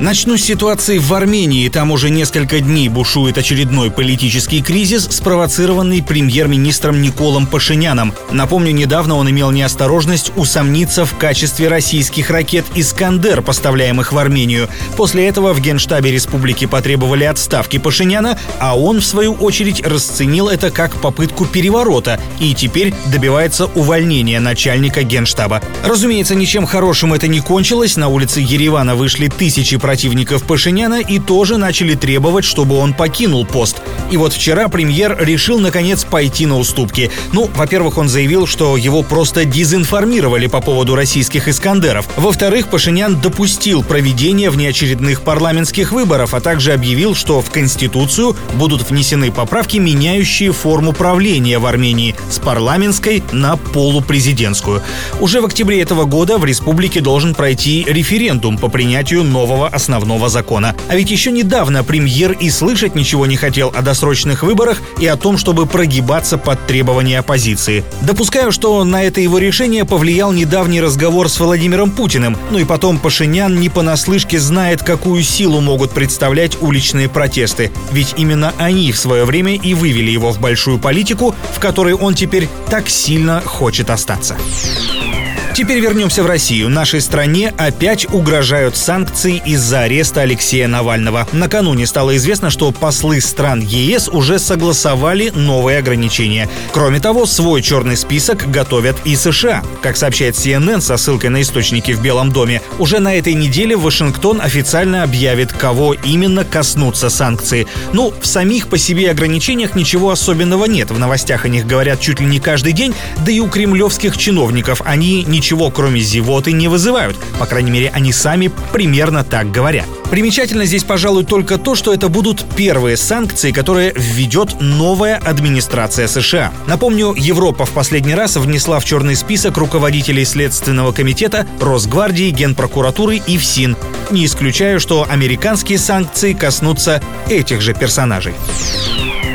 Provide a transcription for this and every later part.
Начну с ситуации в Армении. Там уже несколько дней бушует очередной политический кризис, спровоцированный премьер-министром Николом Пашиняном. Напомню, недавно он имел неосторожность усомниться в качестве российских ракет «Искандер», поставляемых в Армению. После этого в Генштабе республики потребовали отставки Пашиняна, а он, в свою очередь, расценил это как попытку переворота и теперь добивается увольнения начальника Генштаба. Разумеется, ничем хорошим это не кончилось. На улице Еревана вышли тысячи противников Пашиняна и тоже начали требовать, чтобы он покинул пост. И вот вчера премьер решил наконец пойти на уступки. Ну, во-первых, он заявил, что его просто дезинформировали по поводу российских «Искандеров». Во-вторых, Пашинян допустил проведение внеочередных парламентских выборов, а также объявил, что в Конституцию будут внесены поправки, меняющие форму правления в Армении с парламентской на полупрезидентскую. Уже в октябре этого года в республике должен пройти референдум по принятию нового основного закона. А ведь еще недавно премьер и слышать ничего не хотел о досрочных выборах и о том, чтобы прогибаться под требования оппозиции. Допускаю, что на это его решение повлиял недавний разговор с Владимиром Путиным. Ну и потом Пашинян не понаслышке знает, какую силу могут представлять уличные протесты. Ведь именно они в свое время и вывели его в большую политику, в которой он теперь так сильно хочет остаться. Теперь вернемся в Россию. Нашей стране опять угрожают санкции из-за ареста Алексея Навального. Накануне стало известно, что послы стран ЕС уже согласовали новые ограничения. Кроме того, свой черный список готовят и США. Как сообщает CNN со ссылкой на источники в Белом доме, уже на этой неделе Вашингтон официально объявит, кого именно коснутся санкции. Ну, в самих по себе ограничениях ничего особенного нет. В новостях о них говорят чуть ли не каждый день, да и у кремлевских чиновников они не ничего, кроме зевоты, не вызывают. По крайней мере, они сами примерно так говорят. Примечательно здесь, пожалуй, только то, что это будут первые санкции, которые введет новая администрация США. Напомню, Европа в последний раз внесла в черный список руководителей Следственного комитета, Росгвардии, Генпрокуратуры и ФСИН. Не исключаю, что американские санкции коснутся этих же персонажей.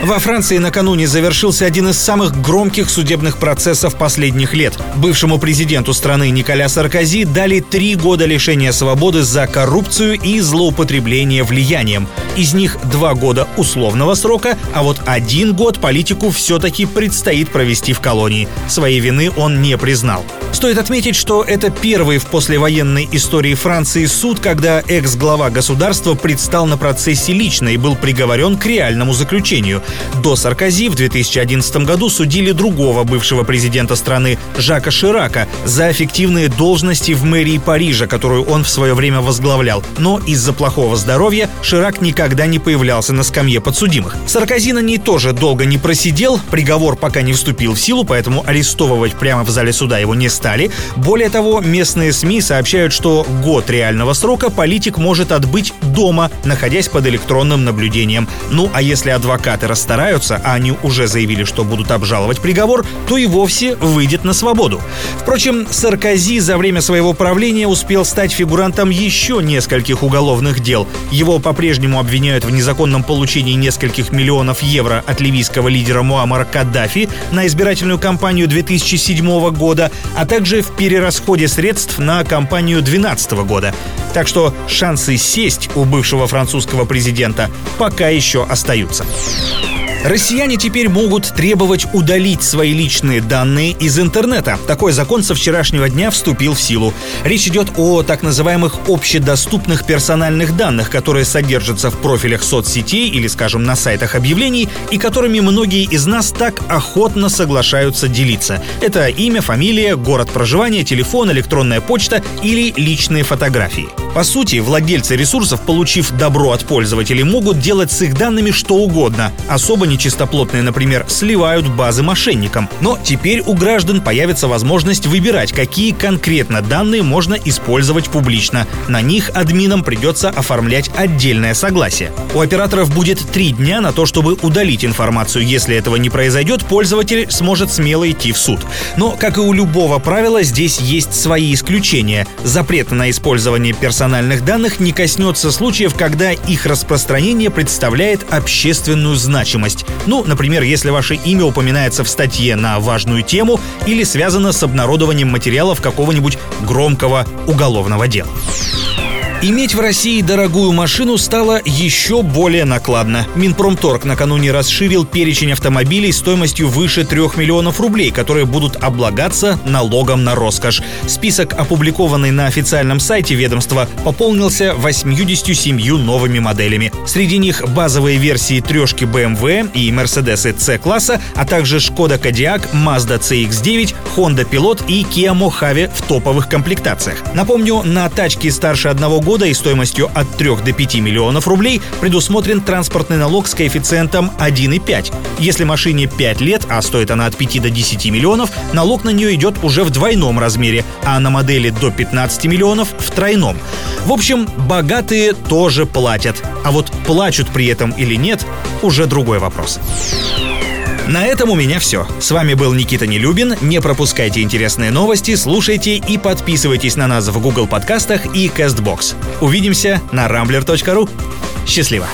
Во Франции накануне завершился один из самых громких судебных процессов последних лет. Бывшему президенту страны Николя Саркози дали три года лишения свободы за коррупцию и злоупотребление влиянием. Из них два года условного срока, а вот один год политику все-таки предстоит провести в колонии. Своей вины он не признал. Стоит отметить, что это первый в послевоенной истории Франции суд, когда экс-глава государства предстал на процессе лично и был приговорен к реальному заключению. До Саркози в 2011 году судили другого бывшего президента страны Жака Ширака за эффективные должности в мэрии Парижа, которую он в свое время возглавлял. Но из-за плохого здоровья Ширак никогда не появлялся на скамье подсудимых. Саркози на ней тоже долго не просидел, приговор пока не вступил в силу, поэтому арестовывать прямо в зале суда его не стали. Более того, местные СМИ сообщают, что год реального срока политик может отбыть дома, находясь под электронным наблюдением. Ну а если адвокаты расстараются, а они уже заявили, что будут обжаловать приговор, то и вовсе выйдет на свободу. Впрочем, Саркози за время своего правления успел стать фигурантом еще нескольких уголовных дел. Его по-прежнему обвиняют в незаконном получении нескольких миллионов евро от ливийского лидера Муаммара Каддафи на избирательную кампанию 2007 года, а также в перерасходе средств на кампанию 2012 года. Так что шансы сесть у бывшего французского президента пока еще остаются. Россияне теперь могут требовать удалить свои личные данные из интернета. Такой закон со вчерашнего дня вступил в силу. Речь идет о так называемых общедоступных персональных данных, которые содержатся в профилях соцсетей или, скажем, на сайтах объявлений, и которыми многие из нас так охотно соглашаются делиться. Это имя, фамилия, город проживания, телефон, электронная почта или личные фотографии. По сути, владельцы ресурсов, получив добро от пользователей, могут делать с их данными что угодно. Особо нечистоплотные, например, сливают базы мошенникам. Но теперь у граждан появится возможность выбирать, какие конкретно данные можно использовать публично. На них админам придется оформлять отдельное согласие. У операторов будет три дня на то, чтобы удалить информацию. Если этого не произойдет, пользователь сможет смело идти в суд. Но, как и у любого правила, здесь есть свои исключения. Запрет на использование персональных персональных данных не коснется случаев, когда их распространение представляет общественную значимость. Ну, например, если ваше имя упоминается в статье на важную тему или связано с обнародованием материалов какого-нибудь громкого уголовного дела. Иметь в России дорогую машину стало еще более накладно. Минпромторг накануне расширил перечень автомобилей стоимостью выше 3 миллионов рублей, которые будут облагаться налогом на роскошь. Список, опубликованный на официальном сайте ведомства, пополнился 87 новыми моделями. Среди них базовые версии трешки BMW и Mercedes C-класса, а также Skoda Kodiaq, Mazda CX-9, Honda Pilot и Kia Mojave в топовых комплектациях. Напомню, на тачке старше одного года года и стоимостью от 3 до 5 миллионов рублей предусмотрен транспортный налог с коэффициентом 1,5. Если машине 5 лет, а стоит она от 5 до 10 миллионов, налог на нее идет уже в двойном размере, а на модели до 15 миллионов — в тройном. В общем, богатые тоже платят. А вот плачут при этом или нет — уже другой вопрос. На этом у меня все. С вами был Никита Нелюбин. Не пропускайте интересные новости, слушайте и подписывайтесь на нас в Google подкастах и CastBox. Увидимся на rambler.ru. Счастливо!